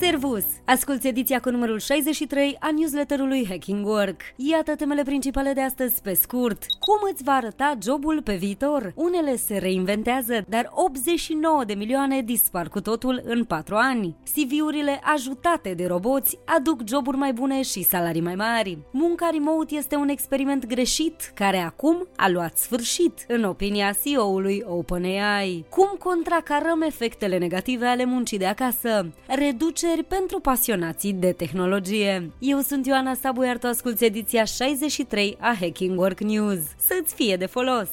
Servus! Asculți ediția cu numărul 63 a newsletterului Hacking Work. Iată temele principale de astăzi pe scurt. Cum îți va arăta jobul pe viitor? Unele se reinventează, dar 89 de milioane dispar cu totul în 4 ani. CV-urile ajutate de roboți aduc joburi mai bune și salarii mai mari. Munca remote este un experiment greșit care acum a luat sfârșit, în opinia CEO-ului OpenAI. Cum contracarăm efectele negative ale muncii de acasă? Reduce afaceri pentru pasionații de tehnologie. Eu sunt Ioana Sabu, iar tu asculti ediția 63 a Hacking Work News. Să-ți fie de folos!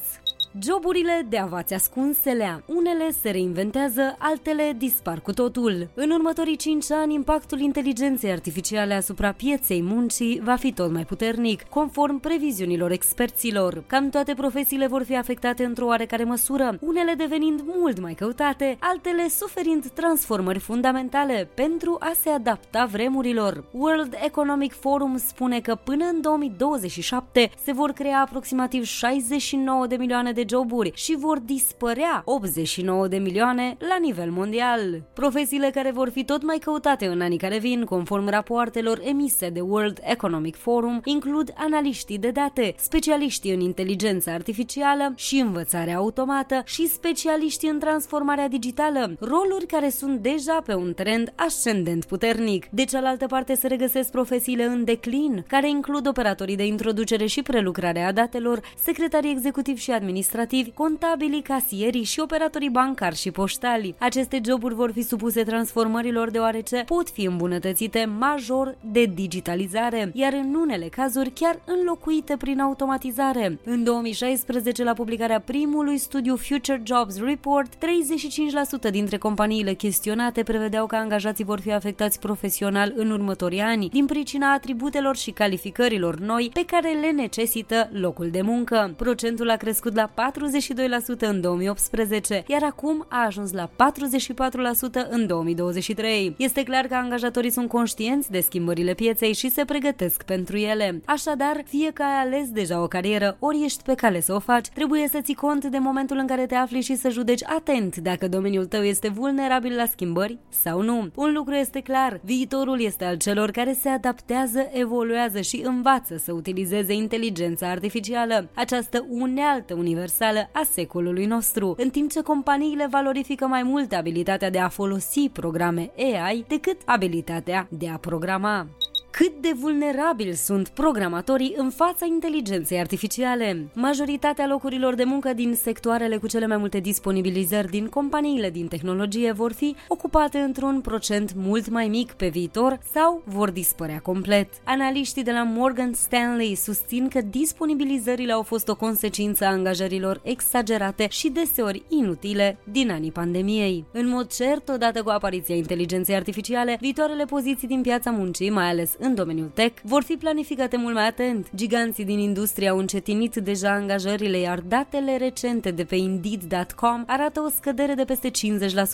Joburile de avați ascunselea. Unele se reinventează, altele dispar cu totul. În următorii 5 ani, impactul inteligenței artificiale asupra pieței muncii va fi tot mai puternic, conform previziunilor experților. Cam toate profesiile vor fi afectate într-o oarecare măsură, unele devenind mult mai căutate, altele suferind transformări fundamentale pentru a se adapta vremurilor. World Economic Forum spune că până în 2027 se vor crea aproximativ 69 de milioane de joburi și vor dispărea 89 de milioane la nivel mondial. Profesiile care vor fi tot mai căutate în anii care vin, conform rapoartelor emise de World Economic Forum, includ analiștii de date, specialiștii în inteligență artificială și învățare automată și specialiștii în transformarea digitală, roluri care sunt deja pe un trend ascendent puternic. De cealaltă parte se regăsesc profesiile în declin, care includ operatorii de introducere și prelucrare a datelor, secretarii executivi și administrativi, administrativi, contabili, casierii și operatorii bancari și poștali. Aceste joburi vor fi supuse transformărilor deoarece pot fi îmbunătățite major de digitalizare, iar în unele cazuri chiar înlocuite prin automatizare. În 2016, la publicarea primului studiu Future Jobs Report, 35% dintre companiile chestionate prevedeau că angajații vor fi afectați profesional în următorii ani, din pricina atributelor și calificărilor noi pe care le necesită locul de muncă. Procentul a crescut la 42% în 2018, iar acum a ajuns la 44% în 2023. Este clar că angajatorii sunt conștienți de schimbările pieței și se pregătesc pentru ele. Așadar, fie că ai ales deja o carieră, ori ești pe cale să o faci, trebuie să ții cont de momentul în care te afli și să judeci atent dacă domeniul tău este vulnerabil la schimbări sau nu. Un lucru este clar, viitorul este al celor care se adaptează, evoluează și învață să utilizeze inteligența artificială, această unealtă universală universală a secolului nostru, în timp ce companiile valorifică mai mult abilitatea de a folosi programe AI decât abilitatea de a programa cât de vulnerabili sunt programatorii în fața inteligenței artificiale. Majoritatea locurilor de muncă din sectoarele cu cele mai multe disponibilizări din companiile din tehnologie vor fi ocupate într-un procent mult mai mic pe viitor sau vor dispărea complet. Analiștii de la Morgan Stanley susțin că disponibilizările au fost o consecință a angajărilor exagerate și deseori inutile din anii pandemiei. În mod cert, odată cu apariția inteligenței artificiale, viitoarele poziții din piața muncii, mai ales în domeniul tech vor fi planificate mult mai atent. Giganții din industrie au încetinit deja angajările, iar datele recente de pe Indeed.com arată o scădere de peste 50%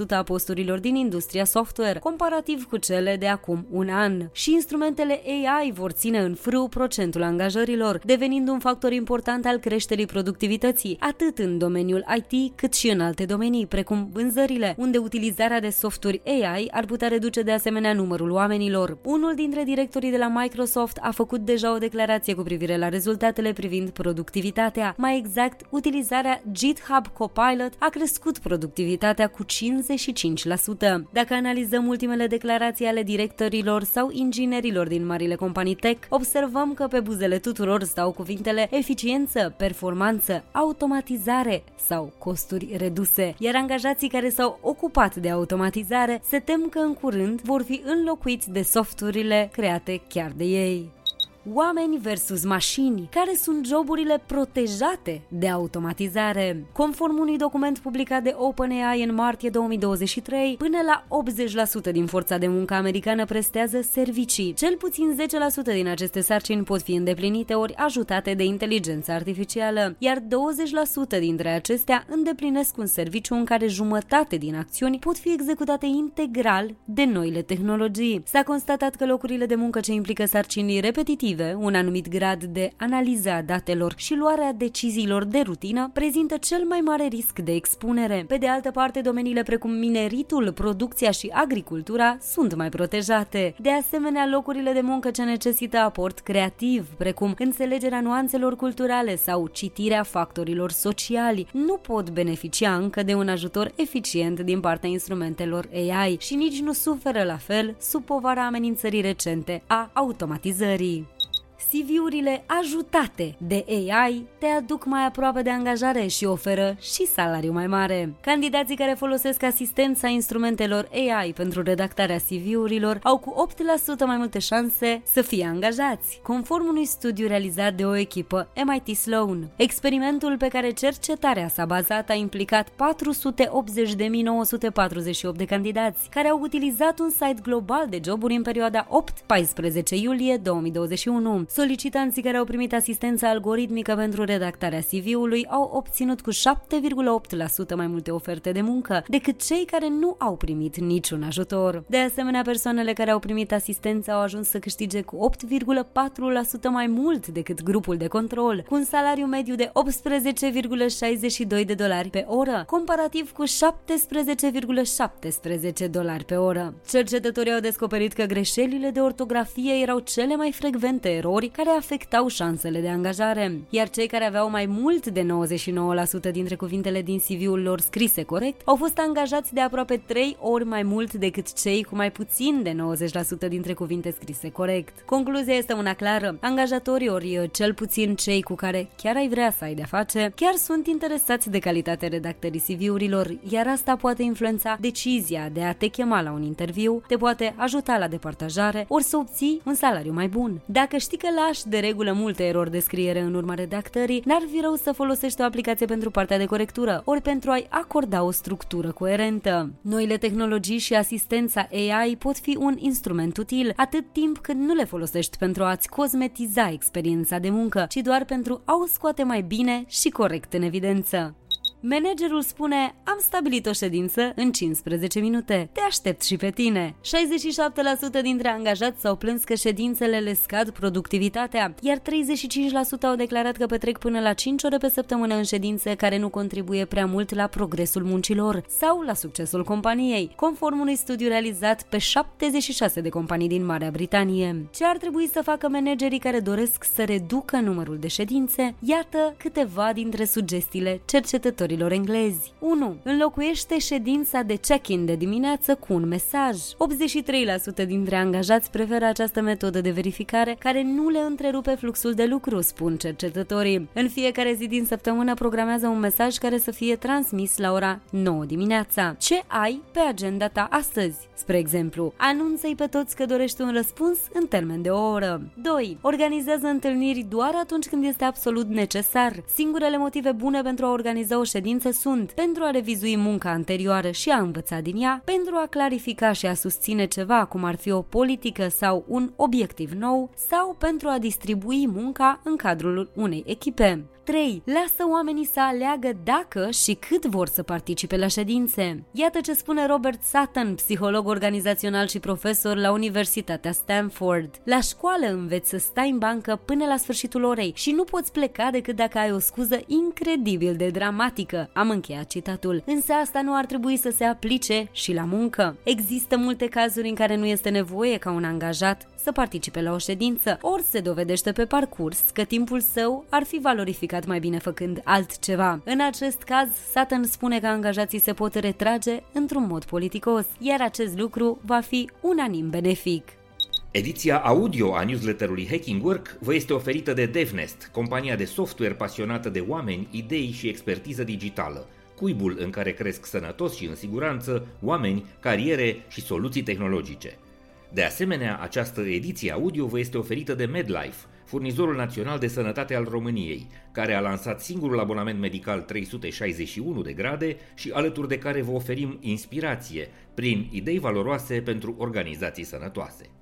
a posturilor din industria software, comparativ cu cele de acum un an. Și instrumentele AI vor ține în frâu procentul angajărilor, devenind un factor important al creșterii productivității, atât în domeniul IT cât și în alte domenii, precum vânzările, unde utilizarea de softuri AI ar putea reduce de asemenea numărul oamenilor. Unul dintre directorii Directorii de la Microsoft a făcut deja o declarație cu privire la rezultatele privind productivitatea. Mai exact, utilizarea GitHub Copilot a crescut productivitatea cu 55%. Dacă analizăm ultimele declarații ale directorilor sau inginerilor din marile companii tech, observăm că pe buzele tuturor stau cuvintele eficiență, performanță, automatizare sau costuri reduse. Iar angajații care s-au ocupat de automatizare se tem că în curând vor fi înlocuiți de softurile create chiar de ei. Oameni versus mașini, care sunt joburile protejate de automatizare. Conform unui document publicat de OpenAI în martie 2023, până la 80% din forța de muncă americană prestează servicii. Cel puțin 10% din aceste sarcini pot fi îndeplinite ori ajutate de inteligență artificială, iar 20% dintre acestea îndeplinesc un serviciu în care jumătate din acțiuni pot fi executate integral de noile tehnologii. S-a constatat că locurile de muncă ce implică sarcini repetitive respective, un anumit grad de analiză a datelor și luarea deciziilor de rutină prezintă cel mai mare risc de expunere. Pe de altă parte, domeniile precum mineritul, producția și agricultura sunt mai protejate. De asemenea, locurile de muncă ce necesită aport creativ, precum înțelegerea nuanțelor culturale sau citirea factorilor sociali, nu pot beneficia încă de un ajutor eficient din partea instrumentelor AI și nici nu suferă la fel sub povara amenințării recente a automatizării. CV-urile ajutate de AI te aduc mai aproape de angajare și oferă și salariu mai mare. Candidații care folosesc asistența instrumentelor AI pentru redactarea CV-urilor au cu 8% mai multe șanse să fie angajați, conform unui studiu realizat de o echipă MIT Sloan. Experimentul pe care cercetarea s-a bazat a implicat 480.948 de candidați care au utilizat un site global de joburi în perioada 8-14 iulie 2021 Solicitanții care au primit asistența algoritmică pentru redactarea CV-ului au obținut cu 7,8% mai multe oferte de muncă decât cei care nu au primit niciun ajutor. De asemenea, persoanele care au primit asistență au ajuns să câștige cu 8,4% mai mult decât grupul de control, cu un salariu mediu de 18,62 de dolari pe oră, comparativ cu 17,17 dolari pe oră. Cercetătorii au descoperit că greșelile de ortografie erau cele mai frecvente erori care afectau șansele de angajare, iar cei care aveau mai mult de 99% dintre cuvintele din CV-ul lor scrise corect au fost angajați de aproape 3 ori mai mult decât cei cu mai puțin de 90% dintre cuvinte scrise corect. Concluzia este una clară, angajatorii ori cel puțin cei cu care chiar ai vrea să ai de face, chiar sunt interesați de calitatea redactării CV-urilor, iar asta poate influența decizia de a te chema la un interviu, te poate ajuta la departajare, ori să obții un salariu mai bun. Dacă știi că lași de regulă multe erori de scriere în urma redactării, n-ar fi rău să folosești o aplicație pentru partea de corectură, ori pentru a-i acorda o structură coerentă. Noile tehnologii și asistența AI pot fi un instrument util, atât timp cât nu le folosești pentru a-ți cosmetiza experiența de muncă, ci doar pentru a o scoate mai bine și corect în evidență. Managerul spune, am stabilit o ședință în 15 minute. Te aștept și pe tine. 67% dintre angajați s-au plâns că ședințele le scad productivitatea, iar 35% au declarat că petrec până la 5 ore pe săptămână în ședințe care nu contribuie prea mult la progresul muncilor sau la succesul companiei, conform unui studiu realizat pe 76 de companii din Marea Britanie. Ce ar trebui să facă managerii care doresc să reducă numărul de ședințe? Iată câteva dintre sugestiile cercetătorilor lucrătorilor englezi. 1. Înlocuiește ședința de check-in de dimineață cu un mesaj. 83% dintre angajați preferă această metodă de verificare care nu le întrerupe fluxul de lucru, spun cercetătorii. În fiecare zi din săptămână programează un mesaj care să fie transmis la ora 9 dimineața. Ce ai pe agenda ta astăzi? Spre exemplu, anunță-i pe toți că dorești un răspuns în termen de o oră. 2. Organizează întâlniri doar atunci când este absolut necesar. Singurele motive bune pentru a organiza o ședință sunt pentru a revizui munca anterioară și a învăța din ea, pentru a clarifica și a susține ceva cum ar fi o politică sau un obiectiv nou, sau pentru a distribui munca în cadrul unei echipe. 3. Lasă oamenii să aleagă dacă și cât vor să participe la ședințe. Iată ce spune Robert Sutton, psiholog organizațional și profesor la Universitatea Stanford. La școală înveți să stai în bancă până la sfârșitul orei și nu poți pleca decât dacă ai o scuză incredibil de dramatică. Am încheiat citatul. Însă asta nu ar trebui să se aplice și la muncă. Există multe cazuri în care nu este nevoie ca un angajat să participe la o ședință, ori se dovedește pe parcurs că timpul său ar fi valorificat mai bine făcând altceva. În acest caz, Satan spune că angajații se pot retrage într-un mod politicos, iar acest lucru va fi unanim benefic. Ediția audio a newsletterului Hacking Work vă este oferită de DevNest, compania de software pasionată de oameni, idei și expertiză digitală, cuibul în care cresc sănătos și în siguranță oameni, cariere și soluții tehnologice. De asemenea, această ediție audio vă este oferită de MedLife, furnizorul național de sănătate al României, care a lansat singurul abonament medical 361 de grade și alături de care vă oferim inspirație prin idei valoroase pentru organizații sănătoase.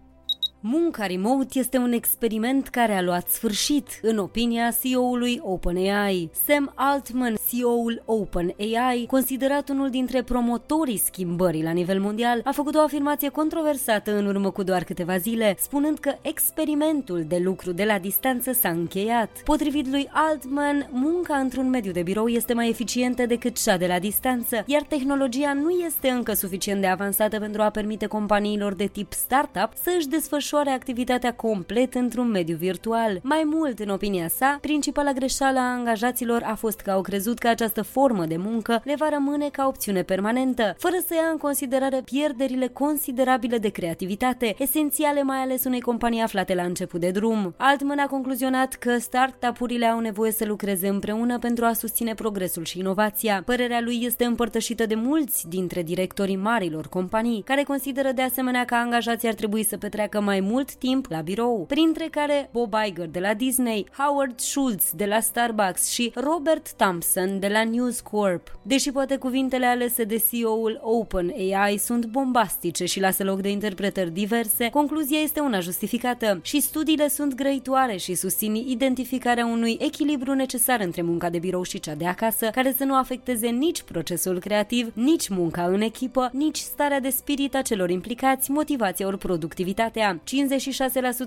Munca remote este un experiment care a luat sfârșit, în opinia CEO-ului OpenAI. Sam Altman, CEO-ul OpenAI, considerat unul dintre promotorii schimbării la nivel mondial, a făcut o afirmație controversată în urmă cu doar câteva zile, spunând că experimentul de lucru de la distanță s-a încheiat. Potrivit lui Altman, munca într-un mediu de birou este mai eficientă decât cea de la distanță, iar tehnologia nu este încă suficient de avansată pentru a permite companiilor de tip startup să își desfășoare desfășoare activitatea complet într-un mediu virtual. Mai mult, în opinia sa, principala greșeală a angajaților a fost că au crezut că această formă de muncă le va rămâne ca opțiune permanentă, fără să ia în considerare pierderile considerabile de creativitate, esențiale mai ales unei companii aflate la început de drum. Altman a concluzionat că startup-urile au nevoie să lucreze împreună pentru a susține progresul și inovația. Părerea lui este împărtășită de mulți dintre directorii marilor companii, care consideră de asemenea că angajații ar trebui să petreacă mai mai mult timp la birou, printre care Bob Iger de la Disney, Howard Schultz de la Starbucks și Robert Thompson de la News Corp. Deși poate cuvintele alese de CEO-ul OpenAI sunt bombastice și lasă loc de interpretări diverse, concluzia este una justificată și studiile sunt grăitoare și susțin identificarea unui echilibru necesar între munca de birou și cea de acasă, care să nu afecteze nici procesul creativ, nici munca în echipă, nici starea de spirit a celor implicați, motivația ori productivitatea.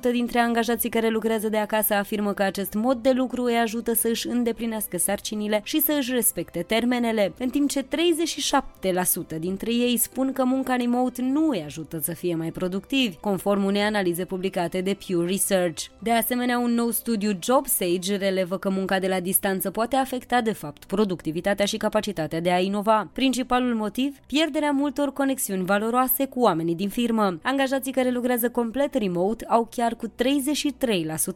56% dintre angajații care lucrează de acasă afirmă că acest mod de lucru îi ajută să își îndeplinească sarcinile și să își respecte termenele, în timp ce 37% dintre ei spun că munca remote nu îi ajută să fie mai productivi, conform unei analize publicate de Pew Research. De asemenea, un nou studiu JobSage relevă că munca de la distanță poate afecta de fapt productivitatea și capacitatea de a inova. Principalul motiv? Pierderea multor conexiuni valoroase cu oamenii din firmă. Angajații care lucrează complet lucrat remote au chiar cu 33%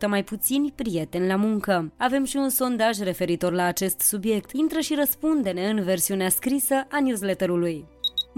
mai puțini prieteni la muncă. Avem și un sondaj referitor la acest subiect. Intră și răspunde-ne în versiunea scrisă a newsletterului.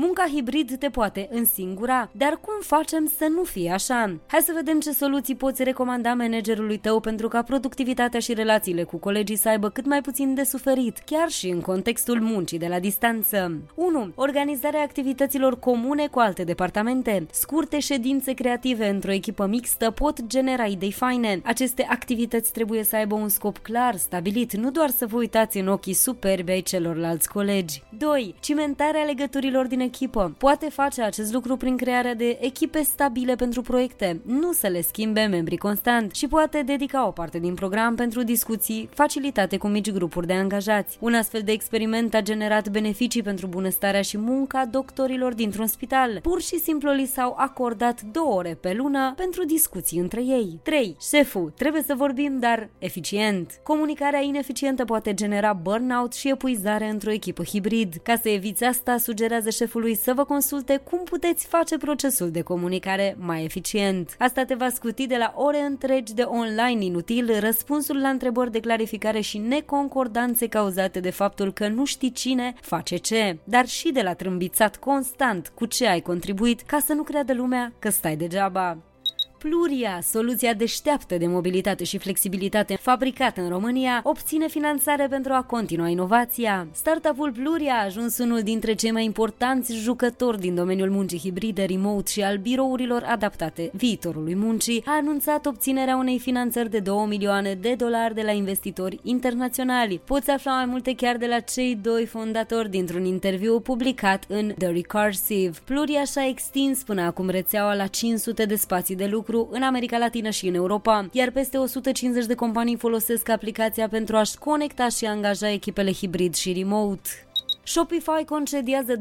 Munca hibrid te poate însingura, dar cum facem să nu fie așa? Hai să vedem ce soluții poți recomanda managerului tău pentru ca productivitatea și relațiile cu colegii să aibă cât mai puțin de suferit, chiar și în contextul muncii de la distanță. 1. Organizarea activităților comune cu alte departamente. Scurte ședințe creative într-o echipă mixtă pot genera idei faine. Aceste activități trebuie să aibă un scop clar, stabilit, nu doar să vă uitați în ochii superbi ai celorlalți colegi. 2. Cimentarea legăturilor din echipă. Poate face acest lucru prin crearea de echipe stabile pentru proiecte, nu să le schimbe membrii constant și poate dedica o parte din program pentru discuții facilitate cu mici grupuri de angajați. Un astfel de experiment a generat beneficii pentru bunăstarea și munca doctorilor dintr-un spital. Pur și simplu li s-au acordat două ore pe lună pentru discuții între ei. 3. Șeful. Trebuie să vorbim, dar eficient. Comunicarea ineficientă poate genera burnout și epuizare într-o echipă hibrid. Ca să eviți asta, sugerează șeful șefului să vă consulte cum puteți face procesul de comunicare mai eficient. Asta te va scuti de la ore întregi de online inutil, răspunsuri la întrebări de clarificare și neconcordanțe cauzate de faptul că nu știi cine face ce, dar și de la trâmbițat constant cu ce ai contribuit ca să nu creadă lumea că stai degeaba. Pluria, soluția deșteaptă de mobilitate și flexibilitate fabricată în România, obține finanțare pentru a continua inovația. Startup-ul Pluria a ajuns unul dintre cei mai importanți jucători din domeniul muncii hibride, remote și al birourilor adaptate viitorului muncii, a anunțat obținerea unei finanțări de 2 milioane de dolari de la investitori internaționali. Poți afla mai multe chiar de la cei doi fondatori dintr-un interviu publicat în The Recursive. Pluria și-a extins până acum rețeaua la 500 de spații de lucru lucru în America Latină și în Europa, iar peste 150 de companii folosesc aplicația pentru a-și conecta și angaja echipele hibrid și remote. Shopify concediază 20%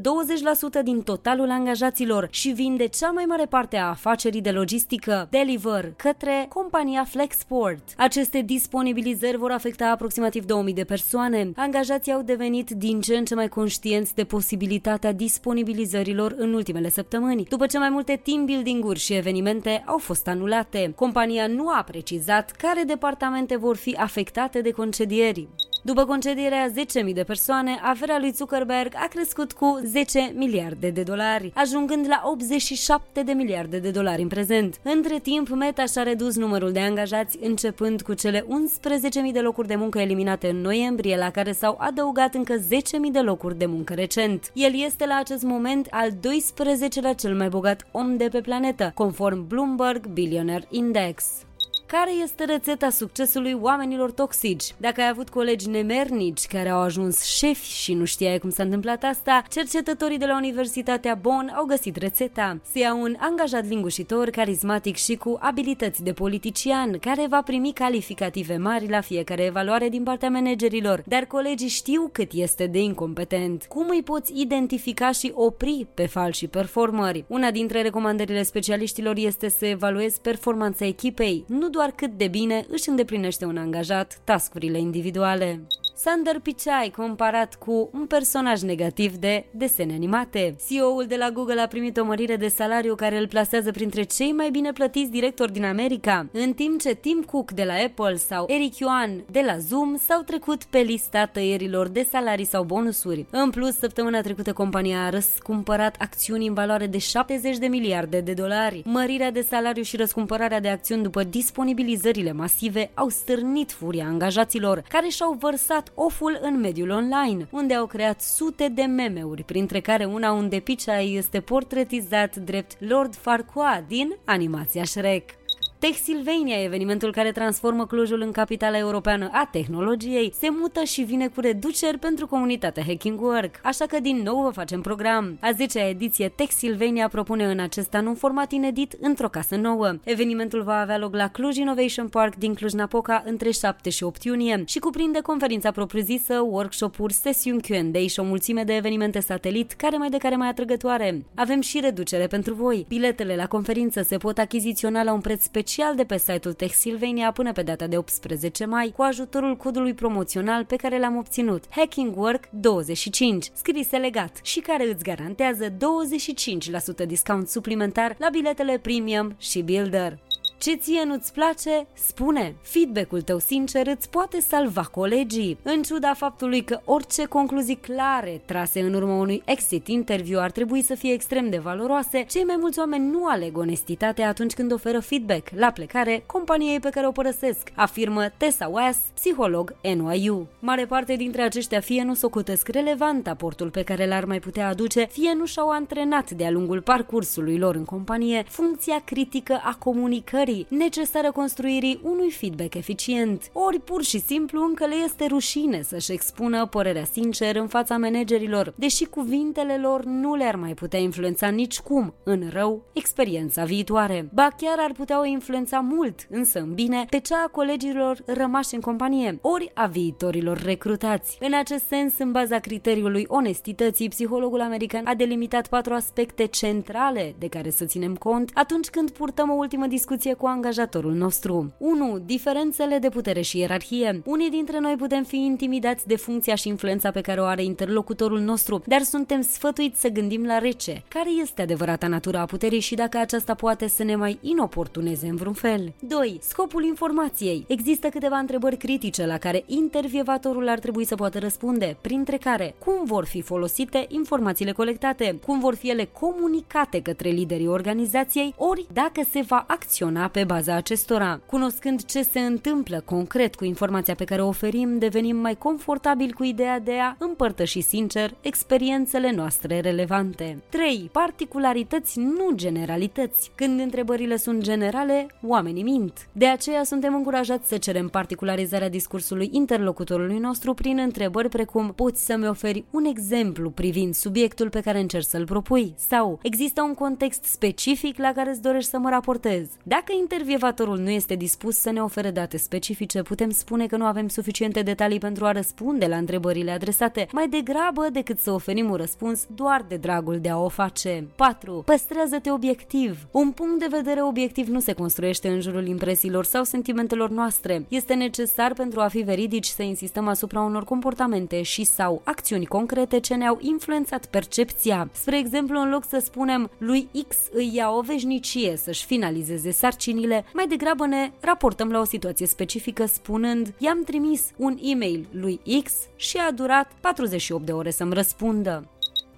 din totalul angajaților și vinde cea mai mare parte a afacerii de logistică Deliver către compania Flexport. Aceste disponibilizări vor afecta aproximativ 2000 de persoane. Angajații au devenit din ce în ce mai conștienți de posibilitatea disponibilizărilor în ultimele săptămâni, după ce mai multe team building-uri și evenimente au fost anulate. Compania nu a precizat care departamente vor fi afectate de concedieri. După concedierea 10.000 de persoane, averea lui Zuckerberg a crescut cu 10 miliarde de dolari, ajungând la 87 de miliarde de dolari în prezent. Între timp, Meta și-a redus numărul de angajați, începând cu cele 11.000 de locuri de muncă eliminate în noiembrie, la care s-au adăugat încă 10.000 de locuri de muncă recent. El este la acest moment al 12-lea cel mai bogat om de pe planetă, conform Bloomberg Billionaire Index. Care este rețeta succesului oamenilor toxici? Dacă ai avut colegi nemernici care au ajuns șefi și nu știai cum s-a întâmplat asta, cercetătorii de la Universitatea Bonn au găsit rețeta. Se ia un angajat lingușitor, carismatic și cu abilități de politician, care va primi calificative mari la fiecare evaluare din partea managerilor, dar colegii știu cât este de incompetent. Cum îi poți identifica și opri pe falși performări? Una dintre recomandările specialiștilor este să evaluezi performanța echipei, nu doar cât de bine își îndeplinește un angajat tascurile individuale. Sander Pichai comparat cu un personaj negativ de desene animate. CEO-ul de la Google a primit o mărire de salariu care îl plasează printre cei mai bine plătiți directori din America, în timp ce Tim Cook de la Apple sau Eric Yuan de la Zoom s-au trecut pe lista tăierilor de salarii sau bonusuri. În plus, săptămâna trecută compania a răscumpărat acțiuni în valoare de 70 de miliarde de dolari. Mărirea de salariu și răscumpărarea de acțiuni după disponibilizările masive au stârnit furia angajaților, care și-au vărsat oful în mediul online, unde au creat sute de meme-uri, printre care una unde Pichai este portretizat drept Lord Farquaad din animația Shrek. Techsylvania, evenimentul care transformă Clujul în capitala europeană a tehnologiei, se mută și vine cu reduceri pentru comunitatea Hacking Work. Așa că din nou vă facem program. A 10-a ediție Techsylvania propune în acest an un format inedit într-o casă nouă. Evenimentul va avea loc la Cluj Innovation Park din Cluj-Napoca între 7 și 8 iunie și cuprinde conferința propriu-zisă, workshop-uri, sesiuni Q&A și o mulțime de evenimente satelit, care mai de care mai atrăgătoare. Avem și reducere pentru voi. Biletele la conferință se pot achiziționa la un preț special special de pe site-ul Techsylvania până pe data de 18 mai cu ajutorul codului promoțional pe care l-am obținut, Hacking Work 25, scris legat și care îți garantează 25% discount suplimentar la biletele Premium și Builder. Ce ție nu-ți place? Spune! Feedback-ul tău sincer îți poate salva colegii. În ciuda faptului că orice concluzii clare trase în urma unui exit interview ar trebui să fie extrem de valoroase, cei mai mulți oameni nu aleg onestitatea atunci când oferă feedback la plecare companiei pe care o părăsesc, afirmă Tessa West, psiholog NYU. Mare parte dintre aceștia fie nu socotesc relevant aportul pe care l-ar mai putea aduce, fie nu și-au antrenat de-a lungul parcursului lor în companie funcția critică a comunicării comunicării necesară construirii unui feedback eficient. Ori pur și simplu încă le este rușine să-și expună părerea sincer în fața managerilor, deși cuvintele lor nu le-ar mai putea influența nicicum în rău experiența viitoare. Ba chiar ar putea o influența mult, însă în bine, pe cea a colegilor rămași în companie, ori a viitorilor recrutați. În acest sens, în baza criteriului onestității, psihologul american a delimitat patru aspecte centrale de care să ținem cont atunci când purtăm o ultimă discuție cu angajatorul nostru. 1. Diferențele de putere și ierarhie. Unii dintre noi putem fi intimidați de funcția și influența pe care o are interlocutorul nostru, dar suntem sfătuiți să gândim la rece. Care este adevărata natura a puterii și dacă aceasta poate să ne mai inoportuneze în vreun fel? 2. Scopul informației. Există câteva întrebări critice la care intervievatorul ar trebui să poată răspunde, printre care cum vor fi folosite informațiile colectate, cum vor fi ele comunicate către liderii organizației, ori dacă se va acționa pe baza acestora. Cunoscând ce se întâmplă concret cu informația pe care o oferim, devenim mai confortabili cu ideea de a împărtăși sincer experiențele noastre relevante. 3. Particularități, nu generalități. Când întrebările sunt generale, oamenii mint. De aceea suntem încurajați să cerem particularizarea discursului interlocutorului nostru prin întrebări precum poți să-mi oferi un exemplu privind subiectul pe care încerci să-l propui? Sau există un context specific la care îți dorești să mă raportez? Dacă intervievatorul nu este dispus să ne ofere date specifice, putem spune că nu avem suficiente detalii pentru a răspunde la întrebările adresate, mai degrabă decât să oferim un răspuns doar de dragul de a o face. 4. Păstrează-te obiectiv. Un punct de vedere obiectiv nu se construiește în jurul impresiilor sau sentimentelor noastre. Este necesar pentru a fi veridici să insistăm asupra unor comportamente și sau acțiuni concrete ce ne-au influențat percepția. Spre exemplu, în loc să spunem lui X îi ia o veșnicie să-și finalizeze sarcina, rădăcinile, mai degrabă ne raportăm la o situație specifică spunând i-am trimis un e-mail lui X și a durat 48 de ore să-mi răspundă.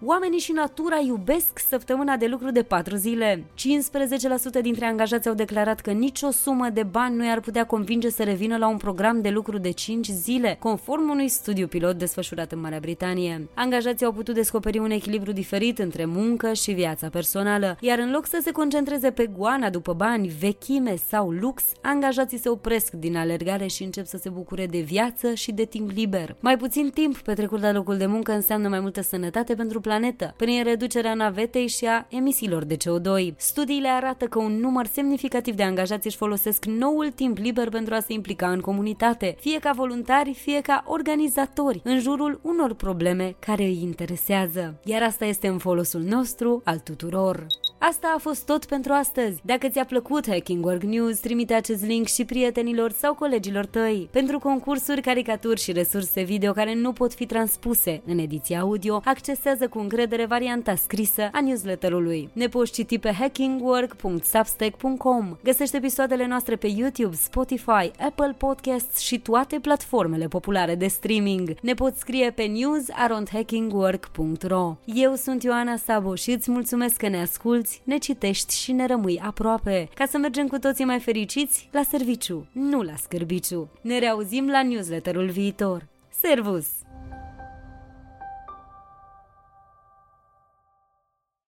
Oamenii și natura iubesc săptămâna de lucru de 4 zile. 15% dintre angajați au declarat că nicio sumă de bani nu i-ar putea convinge să revină la un program de lucru de 5 zile, conform unui studiu pilot desfășurat în Marea Britanie. Angajații au putut descoperi un echilibru diferit între muncă și viața personală, iar în loc să se concentreze pe goana după bani, vechime sau lux, angajații se opresc din alergare și încep să se bucure de viață și de timp liber. Mai puțin timp petrecut la locul de muncă înseamnă mai multă sănătate pentru planetă, prin reducerea navetei și a emisiilor de CO2. Studiile arată că un număr semnificativ de angajați își folosesc noul timp liber pentru a se implica în comunitate, fie ca voluntari, fie ca organizatori, în jurul unor probleme care îi interesează. Iar asta este în folosul nostru, al tuturor. Asta a fost tot pentru astăzi. Dacă ți-a plăcut Hacking Work News, trimite acest link și prietenilor sau colegilor tăi. Pentru concursuri, caricaturi și resurse video care nu pot fi transpuse în ediția audio, accesează cu încredere varianta scrisă a newsletterului. Ne poți citi pe hackingwork.substack.com. Găsește episoadele noastre pe YouTube, Spotify, Apple Podcasts și toate platformele populare de streaming. Ne poți scrie pe news.hackingwork.ro Eu sunt Ioana Sabo și îți mulțumesc că ne asculti asculți, ne citești și ne rămâi aproape, ca să mergem cu toții mai fericiți la serviciu, nu la scârbiciu. Ne reauzim la newsletterul viitor. Servus!